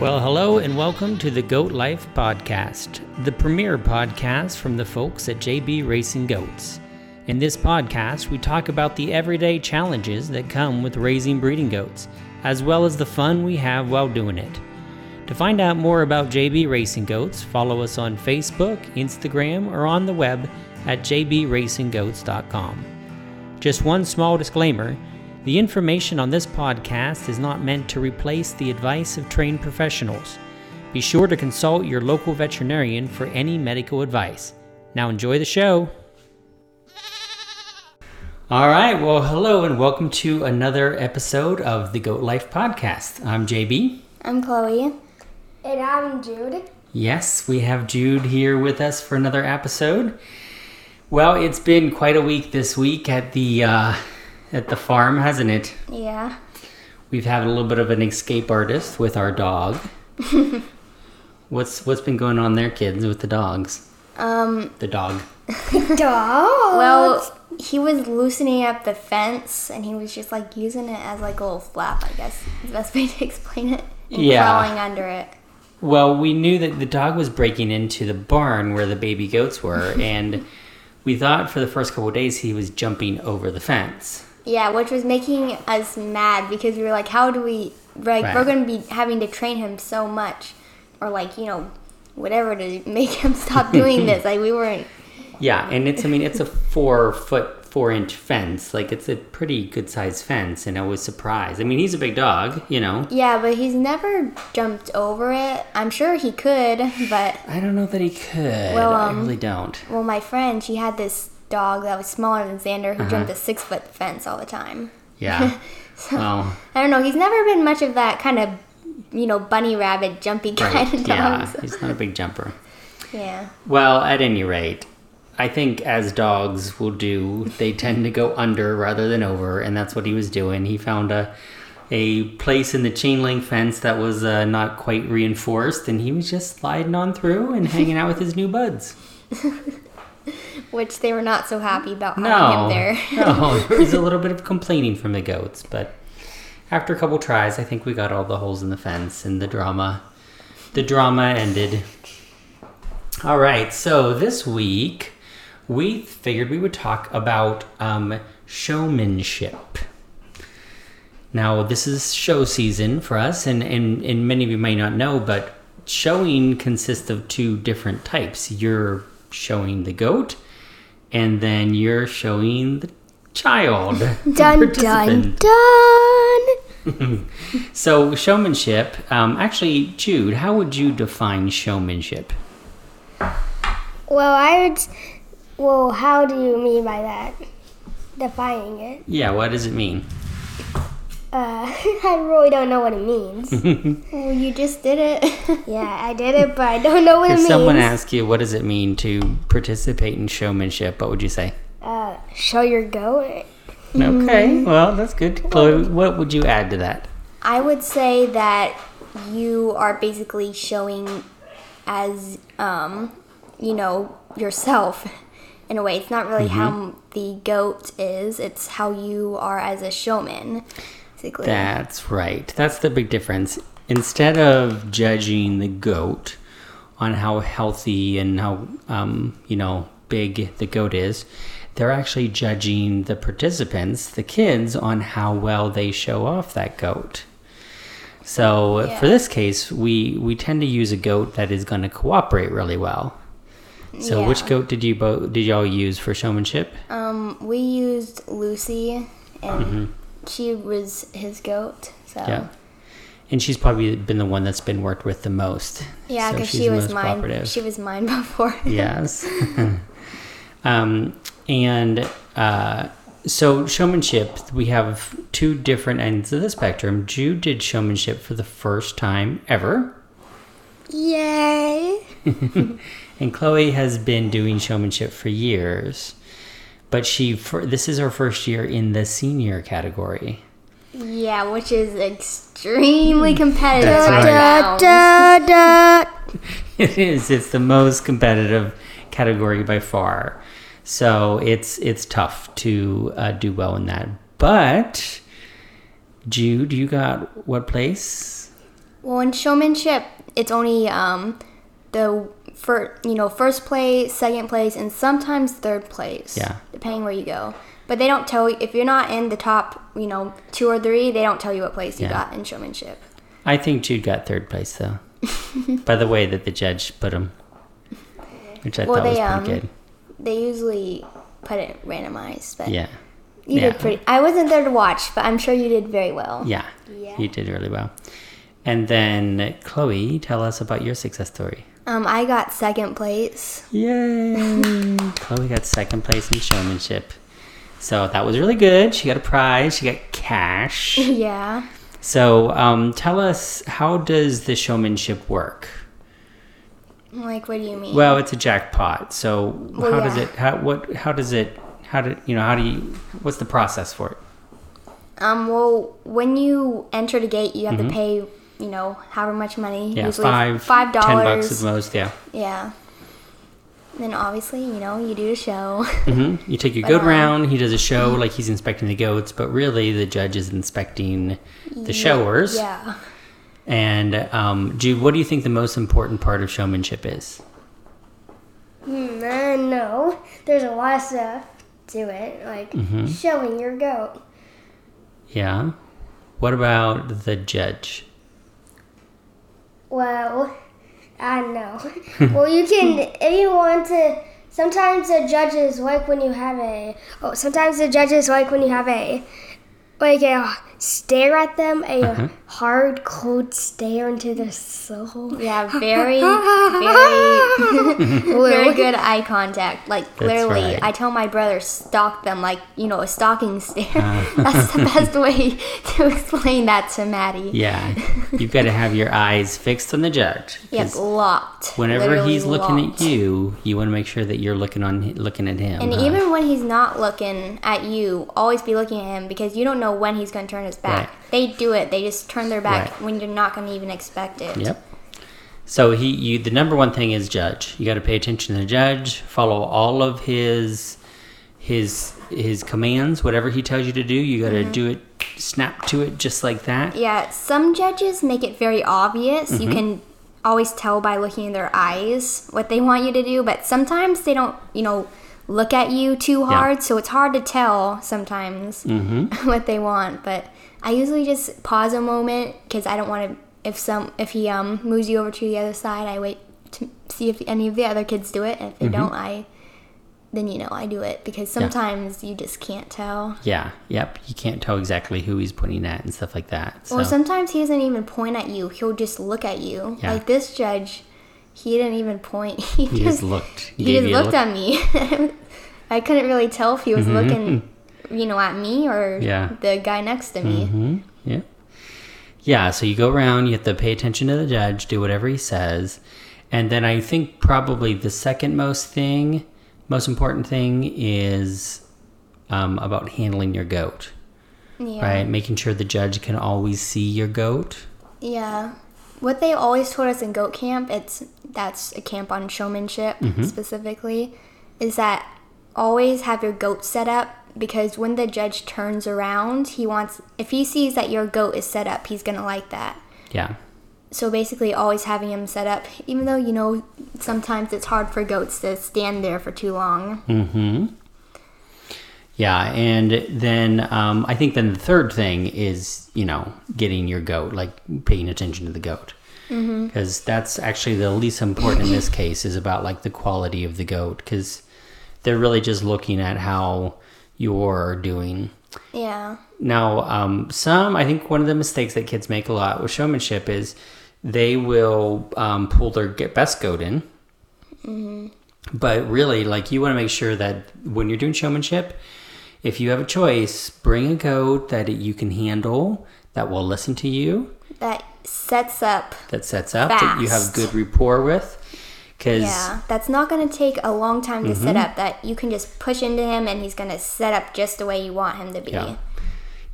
Well, hello and welcome to the Goat Life Podcast, the premier podcast from the folks at JB Racing Goats. In this podcast, we talk about the everyday challenges that come with raising breeding goats, as well as the fun we have while doing it. To find out more about JB Racing Goats, follow us on Facebook, Instagram, or on the web at jbracinggoats.com. Just one small disclaimer the information on this podcast is not meant to replace the advice of trained professionals. Be sure to consult your local veterinarian for any medical advice. Now, enjoy the show. All right, well, hello and welcome to another episode of the Goat Life Podcast. I'm JB. I'm Chloe. And I'm Jude. Yes, we have Jude here with us for another episode. Well, it's been quite a week this week at the uh, at the farm, hasn't it? Yeah. We've had a little bit of an escape artist with our dog. what's what's been going on there, kids, with the dogs? Um, The dog. Dog. well, he was loosening up the fence and he was just like using it as like a little flap, I guess. is the best way to explain it. And Yeah. crawling under it. Well, we knew that the dog was breaking into the barn where the baby goats were, and we thought for the first couple of days he was jumping over the fence. Yeah, which was making us mad because we were like, how do we, like, Right. we're going to be having to train him so much or like, you know, whatever to make him stop doing this. Like, we weren't, Yeah, and it's I mean it's a four foot four inch fence. Like it's a pretty good sized fence, and I was surprised. I mean he's a big dog, you know. yeah, but he's never jumped over it. I'm sure he could, but I don't know that he could. Well, I um, really don't. Well, my friend, she had this dog that was smaller than Xander who Uh-huh. jumped a six foot fence all the time. Yeah. well, I don't know. He's never been much of that kind of, you know, bunny rabbit jumpy kind right. of Yeah, dog. so- he's not a big jumper. Yeah. Well, at any rate, I think as dogs will do, they tend to go under rather than over, and that's what he was doing. He found a a place in the chain link fence that was uh, not quite reinforced, and he was just sliding on through and hanging out with his new buds. Which they were not so happy about having No, him there. no, there was a little bit of complaining from the goats, but after a couple tries, I think we got all the holes in the fence, and the drama, the drama ended. All right, so this week we figured we would talk about um, showmanship. Now, this is show season for us, and, and, and many of you may not know, but showing consists of two different types. You're showing the goat, and then you're showing the child. dun dun dun. So, showmanship, um, actually, Jude, how would you define showmanship? Well, I would. Well, how do you mean by that? Defining it. Yeah, what does it mean? Uh, I really don't know what it means. well, you just did it. yeah, I did it, but I don't know what If it means. If someone asked you, what does it mean to participate in showmanship, what would you say? uh, show your goat. Okay, well, that's good. Chloe, what would you add to that? I would say that you are basically showing as, um, you know, yourself in a way. It's not really how the goat is, it's how you are as a showman, basically. That's right. That's the big difference. Instead of judging the goat on how healthy and how um, you know big the goat is, they're actually judging the participants, the kids, on how well they show off that goat. So Yeah. for this case, we we tend to use a goat that is going to cooperate really well. So which goat did you both did y'all use for showmanship? Um, we used Lucy, and she was his goat. So. Yeah. And she's probably been the one that's been worked with the most. yeah, because she's she was mine. She was mine before. yes. um, and uh, so showmanship, we have two different ends of the spectrum. Jude did showmanship for the first time ever, Yay! and Chloe has been doing showmanship for years. But she, for, this is her first year in the senior category. yeah, which is extremely competitive. That's right. found. Da, da. It is. It's the most competitive category by far. So it's it's tough to uh, do well in that. But Jude, you got what place? Well, in showmanship, it's only um, the for you know first place, second place, and sometimes third place. Yeah. Depending where you go, but they don't tell you if you're not in the top, you know, two or three. They don't tell you what place you Yeah. got in showmanship. I think Jude got third place though. By the way that the judge put him, which I Well, thought was they, pretty um, good. They usually put it randomized, but Yeah. you yeah. did pretty. I wasn't there to watch, but I'm sure you did very well. Yeah. Yeah. You did really well. And then Chloe, tell us about your success story. Um, I got second place. Yay! Chloe got second place in showmanship. So that was really good. She got a prize. She got cash. yeah. So um, tell us, how does the showmanship work? Like, what do you mean? Well, it's a jackpot. So Well, how does it? How what? How does it? How do you know? How do you? What's the process for it? Um, well, when you enter the gate, you have to pay, you know, however much money. Mm-hmm. Yeah, usually five, five ten bucks dollars. at most. Yeah. Yeah. Then obviously, you know, you do the show. hmm You take your goat um, round. He does a show like he's inspecting the goats, but really the judge is inspecting the showers. yeah. And um, Jude, what do you think the most important part of showmanship is? Hmm, I know. There's a lot of stuff to it, like Mm-hmm. showing your goat. Yeah. What about the judge? Well, I know. well, you can if you want to. Sometimes the judges like when you have a. Oh, sometimes the judges like when you have a, like a stare at them, a Uh-huh. hard, cold stare into their soul. Yeah, very, very, very good eye contact. Like literally, right. I tell my brother stalk them like you know a stalking stare. Uh. That's the best way to explain that to Maddie. Yeah. You've got to have your eyes fixed on the judge. Yep, 'cause locked. Whenever Literally he's looking locked. at you, you want to make sure that you're looking on looking at him. And huh? even when he's not looking at you, always be looking at him because you don't know when he's going to turn his back. Right. They do it. They just turn their back Right. when you're not going to even expect it. Yep. So he, you, the number one thing is judge. You got to pay attention to the judge. Follow all of his, his, his commands. Whatever he tells you to do, you got to do it. Snap to it just like that. Yeah, some judges make it very obvious. Mm-hmm. You can always tell by looking in their eyes what they want you to do, but sometimes they don't, you know, look at you too hard, so it's hard to tell sometimes Mm-hmm. what they want. But I usually just pause a moment because I don't want to. If some, if he um moves you over to the other side, I wait to see if any of the other kids do it. And if they Mm-hmm. don't, I then you know I do it because sometimes you just can't tell. Yeah. Yep. You can't tell exactly who he's pointing at and stuff like that. So. Or sometimes he doesn't even point at you. He'll just look at you. Yeah. Like this judge, he didn't even point. He, he just looked. he gave just looked look. at me. I couldn't really tell if he was looking, you know, at me or Yeah. the guy next to me. hmm Yeah. Yeah. So you go around, you have to pay attention to the judge, do whatever he says. And then I think probably the second most thing, most important thing is um, about handling your goat, Yeah. right? Making sure the judge can always see your goat. Yeah. What they always told us in goat camp, it's that's a camp on showmanship Mm-hmm. specifically, is that always have your goat set up because when the judge turns around, he wants if he sees that your goat is set up, he's gonna like that. Yeah. So basically, always having him set up, even though you know sometimes it's hard for goats to stand there for too long. hmm Yeah, and then um, I think then the third thing is you know getting your goat, like paying attention to the goat, because that's actually the least important in this case. Is about like the quality of the goat, because they're really just looking at how you're doing. Yeah. Now, um, some I think one of the mistakes that kids make a lot with showmanship is they will um, pull their best goat in, but really, like you want to make sure that when you're doing showmanship, if you have a choice, bring a goat that you can handle, that will listen to you, That sets up. that sets up, that you have good rapport with, because Yeah. That's not going to take a long time to Mm-hmm. set up. That you can just push into him and he's going to set up just the way you want him to be. Yeah.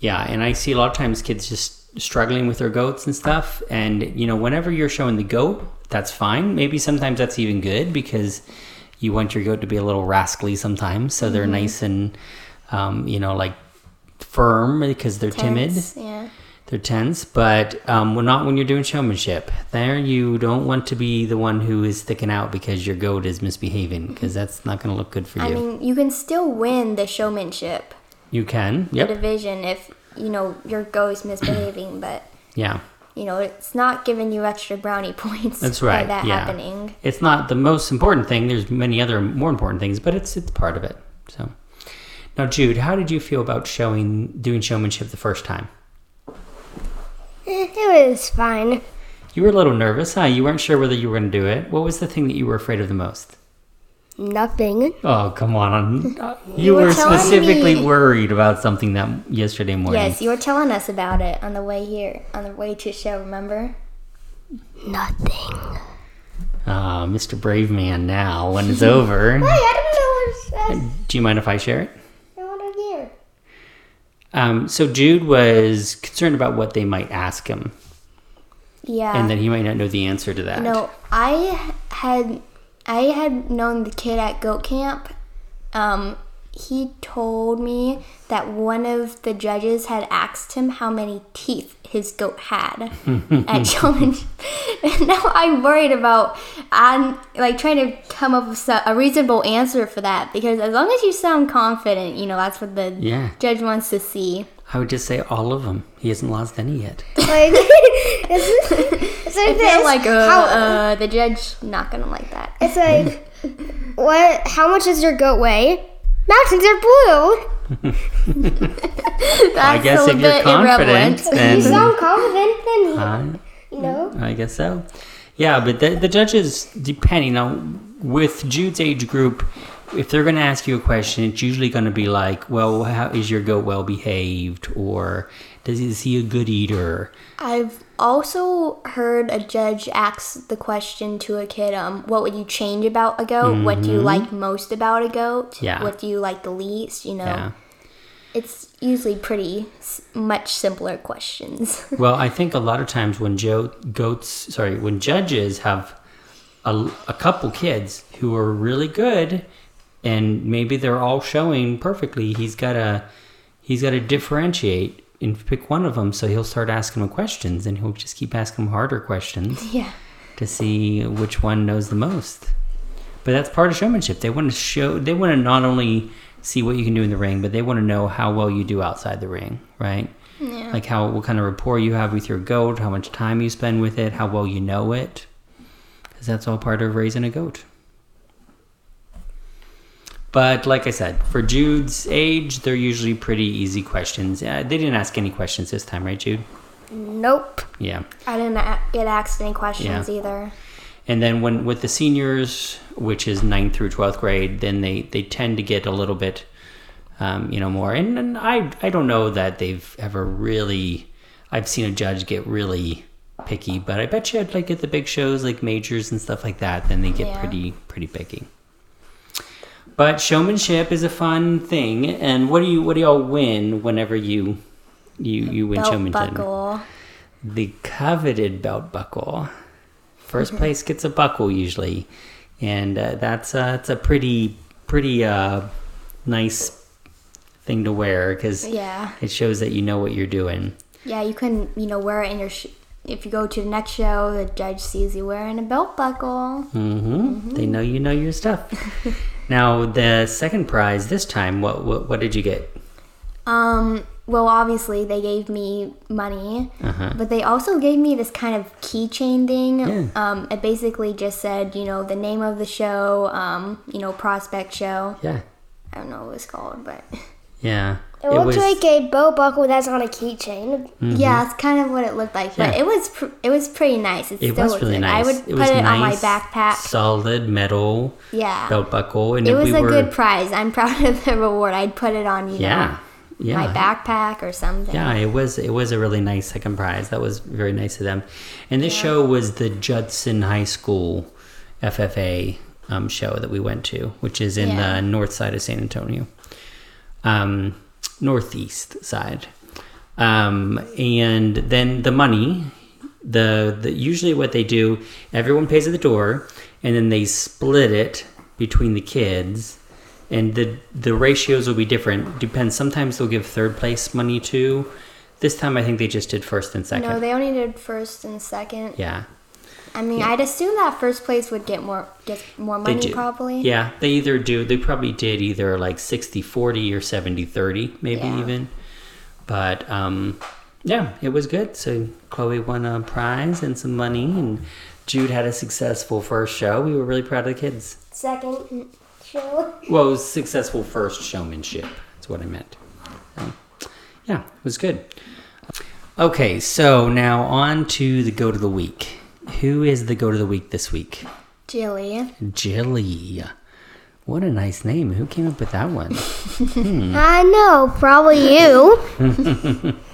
Yeah, and I see a lot of times kids just struggling with their goats and stuff. And, you know, whenever you're showing the goat, that's fine. Maybe sometimes that's even good because you want your goat to be a little rascally sometimes. So they're nice and, um, you know, like firm because they're Tense, timid. Yeah. They're tense, but um, well, not when you're doing showmanship. There, you don't want to be the one who is sticking out because your goat is misbehaving, because that's not going to look good for you. I mean, you can still win the showmanship you can, the division if you know your goat is misbehaving, but yeah. you know it's not giving you extra brownie points. That's right. that yeah. happening. It's not the most important thing. There's many other more important things, but it's it's part of it. So, now Jude, how did you feel about showing doing showmanship the first time? It was fine. You were a little nervous, huh? You weren't sure whether you were going to do it. What was the thing that you were afraid of the most? Nothing. Oh, come on. You, were were specifically me- worried about something that yesterday morning. Yes, you were telling us about it on the way here, on the way to show. Remember? Nothing. Ah, Mr. Brave Man now, when it's over. Hey, I don't know Do you mind if I share it? I want to hear. Um, so Jude was concerned about what they might ask him, Yeah. and then he might not know the answer to that. No, I had I had known the kid at goat camp. Um, he told me that one of the judges had asked him how many teeth his goat had at showmanship. And now I'm worried about I'm like trying to come up with a reasonable answer for that because as long as you sound confident, you know that's what the Yeah. judge wants to see. I would just say all of them. He hasn't lost any yet. Like, it's, it's like I this. like uh, how, uh, the judge not gonna like that. it's like, what? How much does your goat weigh? Mountains are blue. That's guess a if you're bit confident, irrelevant. then- You sound confident, then Uh, you know. I guess so. Yeah, but the, the judges, depending on with Jude's age group, if they're going to ask you a question, it's usually going to be like, "Well, how is your goat well behaved?" or "Does is he a good eater?" I've also heard a judge ask the question to a kid, um, what would you change about a goat? What do you like most about a goat? Mm-hmm. Yeah. What do you like the least? You know, Yeah. it's usually pretty much simpler questions. Well, I think a lot of times when Joe goats, sorry, when judges have a, a couple kids who are really good, and maybe they're all showing perfectly, he's got to he's got to differentiate and pick one of them. So he'll start asking them questions, and he'll just keep asking them harder questions yeah. to see which one knows the most. But that's part of showmanship. They want to show. They want to not only see what you can do in the ring, but they want to know how well you do outside the ring, right? Yeah. Like how what kind of rapport you have with your goat, how much time you spend with it, how well you know it, because that's all part of raising a goat. But like I said, for Jude's age, they're usually pretty easy questions. Uh, they didn't ask any questions this time, right, Jude? Nope. Yeah. I didn't get asked any questions Yeah. either. And then when with the seniors, which is 9th through 12th grade, then they, they tend to get a little bit, um, you know, more. And, and I, I don't know that they've ever really, I've seen a judge get really picky, but I bet you at like at the big shows like majors and stuff like that, then they get Yeah. pretty, pretty picky. But showmanship is a fun thing. And what do you, what do y'all win whenever you, you, you win Belt showmanship? buckle. the coveted belt buckle. 1st place gets a buckle usually, and uh, that's uh, it's a pretty pretty uh, nice thing to wear because Yeah. it shows that you know what you're doing. Yeah, you can, you know, wear it in your. Sh- if you go to the next show, the judge sees you wearing a belt buckle. Mm-hmm. They know you know your stuff. now the second prize this time, what what, what did you get? Um, well, obviously they gave me money, Uh-huh. but they also gave me this kind of keychain thing. Yeah. Um, it basically just said, you know, the name of the show, um, you know, prospect show. Yeah, I don't know what it's called, but yeah. It, looks like a bow buckle that's on a keychain. yeah, it's kind of what it looked like. But Mm-hmm. Yeah. it was pr- it was pretty nice. It, It still was really good. nice. I would it put was it on my backpack. Solid metal Yeah, belt buckle, and it was we a were, good prize. I'm proud of the reward. I'd put it on, you Yeah, know, yeah. my backpack or something. Yeah, it was it was a really nice second prize. That was very nice of them. And this show was the Judson High School FFA um, show that we went to, which is in Yeah. the north side of San Antonio, um, northeast side. Um, and then the money, the, the usually what they do, everyone pays at the door, and then they split it between the kids and the the ratios will be different depends sometimes they'll give third place money to This time I think they just did first and second. No, they only did first and second. yeah. I mean, I'd assume that first place would get more get more money probably. Yeah, they either do. They probably did either like 60 40 or 70 30, maybe Yeah. even. But um, yeah, it was good. So Chloe won a prize and some money, and Jude had a successful first show. We were really proud of the kids. Second show. Well, it was successful first showmanship. That's what I meant. So, yeah, it was good. Okay, so now on to the goat of the week. Who is the goat of the week this week? Jilly. Jilly. What a nice name. Who came up with that one? I know, probably you.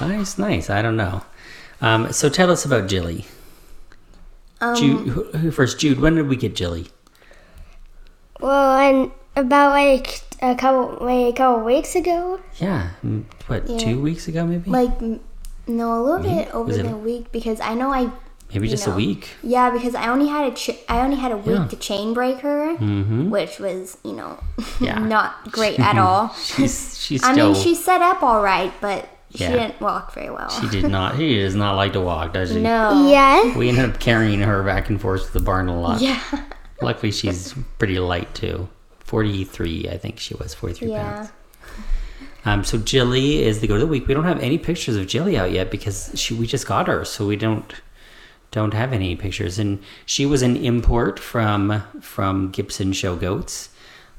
Nice, nice. I don't know. Um, so tell us about Jilly. Um, Jude, who, who first? Jude, when did we get Jilly? well, and about like a couple, like a couple weeks ago. Yeah, what, Yeah. two weeks ago maybe? Like no, a little Week? bit over the week because I know I maybe just know. a week. yeah because I only had a ch- I only had a week Yeah. to chain break her, Mm-hmm. which was you know Yeah. not great at all. She's, she's I still. mean, she's set up all right, but she didn't walk very well. She did not. She does not like to walk, does she? no. Yeah. We ended up carrying her back and forth to the barn a lot. Yeah. Luckily, she's pretty light too. Forty-three, I think she was. Forty-three Yeah. pounds. Um, so Jilly is the go of the week. We don't have any pictures of Jilly out yet because she we just got her, so we don't don't have any pictures. And she was an import from from Gibson Show Goats,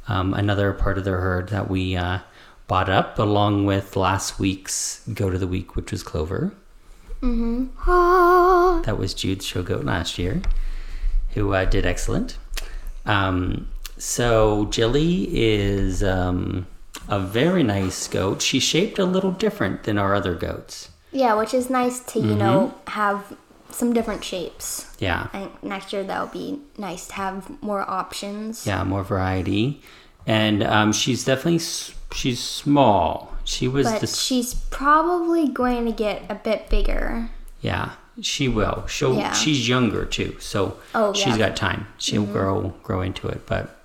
um, another part of their herd that we uh, bought up along with last week's goat of the week, which was Clover. Oh, That was Jude's show goat last year, who uh, did excellent. Um, so Jilly is um, a very nice goat. She's shaped a little different than our other goats. Yeah, which is nice to you Mm-hmm. know have some different shapes. Yeah, I think next year that'll be nice to have more options. yeah, more variety, and um, she's definitely she's small. She was But the she's probably going to get a bit bigger. yeah. She will. She'll. Yeah. She's younger too, so Oh, she's yeah. Mm-hmm. got time. She'll grow grow into it, but.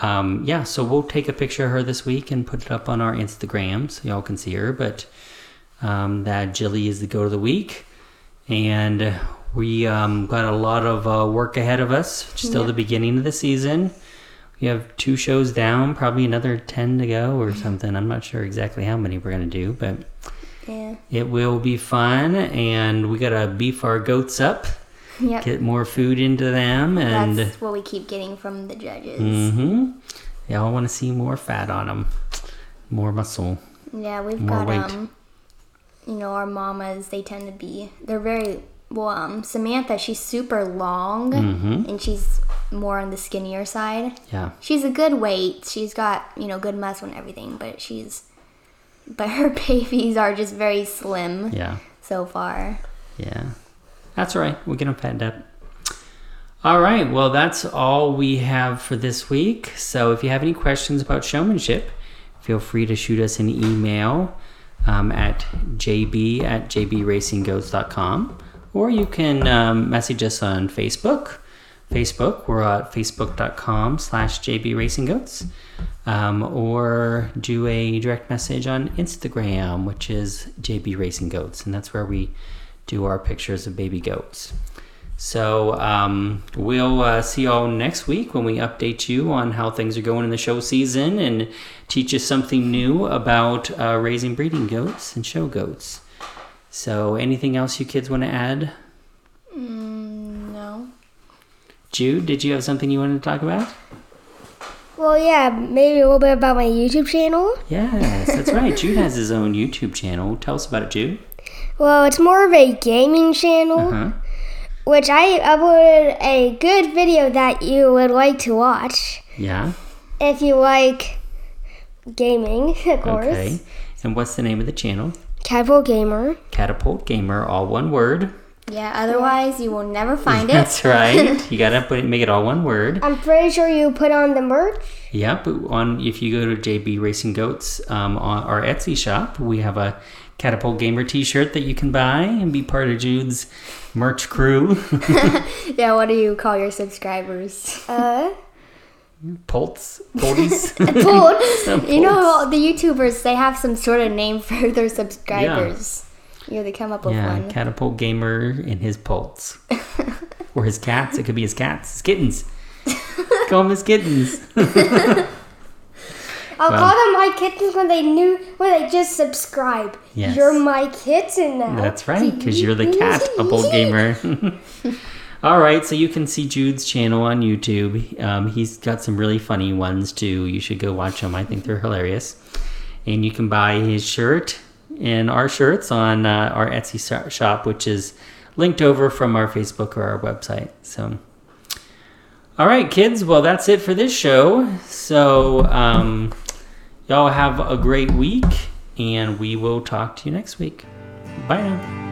Um, yeah, so we'll take a picture of her this week and put it up on our Instagram so y'all can see her. But um, that Jilly is the goat of the week, and we um, got a lot of uh, work ahead of us. Still the beginning of the season. We have two shows down, probably another ten to go or something. I'm not sure exactly how many we're gonna do, but Yeah. it will be fun, and we gotta beef our goats up, Yep. get more food into them, and. That's what we keep getting from the judges. Mm-hmm. Y'all want to see more fat on them, more muscle. Yeah, we've More got weight. um you know, our mamas, they tend to be they're very well, um Samantha, she's super long Mm-hmm. and she's more on the skinnier side. Yeah, She's a good weight. She's got, you know, good muscle and everything, but she's but her babies are just very slim yeah, so far. yeah. That's right. We'll get them fattened up. All right. Well, that's all we have for this week. So if you have any questions about showmanship, feel free to shoot us an email um, at jb at jbracinggoats.com or you can um, message us on Facebook. Facebook, we're at facebook.com slash jbracinggoats. Um, or do a direct message on Instagram, which is JB Racing Goats, and that's where we do our pictures of baby goats. So um, we'll uh, see y'all next week when we update you on how things are going in the show season and teach you something new about uh, raising breeding goats and show goats. So anything else you kids want to add? Mm, no. Jude, did you have something you wanted to talk about? well, yeah, maybe a little bit about my YouTube channel. Yes, that's right. Jude has his own YouTube channel. Tell us about it, Jude. Well, it's more of a gaming channel, Uh-huh. Which I uploaded a good video that you would like to watch Yeah. if you like gaming, of course. Okay. And what's the name of the channel? Catapult Gamer. Catapult Gamer, all one word. Yeah, otherwise you will never find it. That's right. You gotta put it, make it all one word. I'm pretty sure you put on the merch. Yep. On if you go to JB Racing Goats um, on our Etsy shop, we have a Catapult Gamer T-shirt that you can buy and be part of Jude's merch crew. Yeah, what do you call your subscribers? Uh, Pults, Pulties. Food. you know, the YouTubers they have some sort of name for their subscribers. You know, they come up with yeah, one. catapult gamer and his pults, or his cats. It could be his cats, his kittens. Call them his kittens. I'll Well- call them my kittens when they knew when they just subscribe. Yes. You're my kitten now. That's right, because you're the catapult gamer. All right, so you can see Jude's channel on YouTube. Um, he's got some really funny ones too. You should go watch them. I think they're hilarious. And you can buy his shirt and our shirts on uh, our Etsy shop, which is linked over from our Facebook or our website. So, all right, kids. Well, that's it for this show. So, um, y'all have a great week, and we will talk to you next week. Bye now.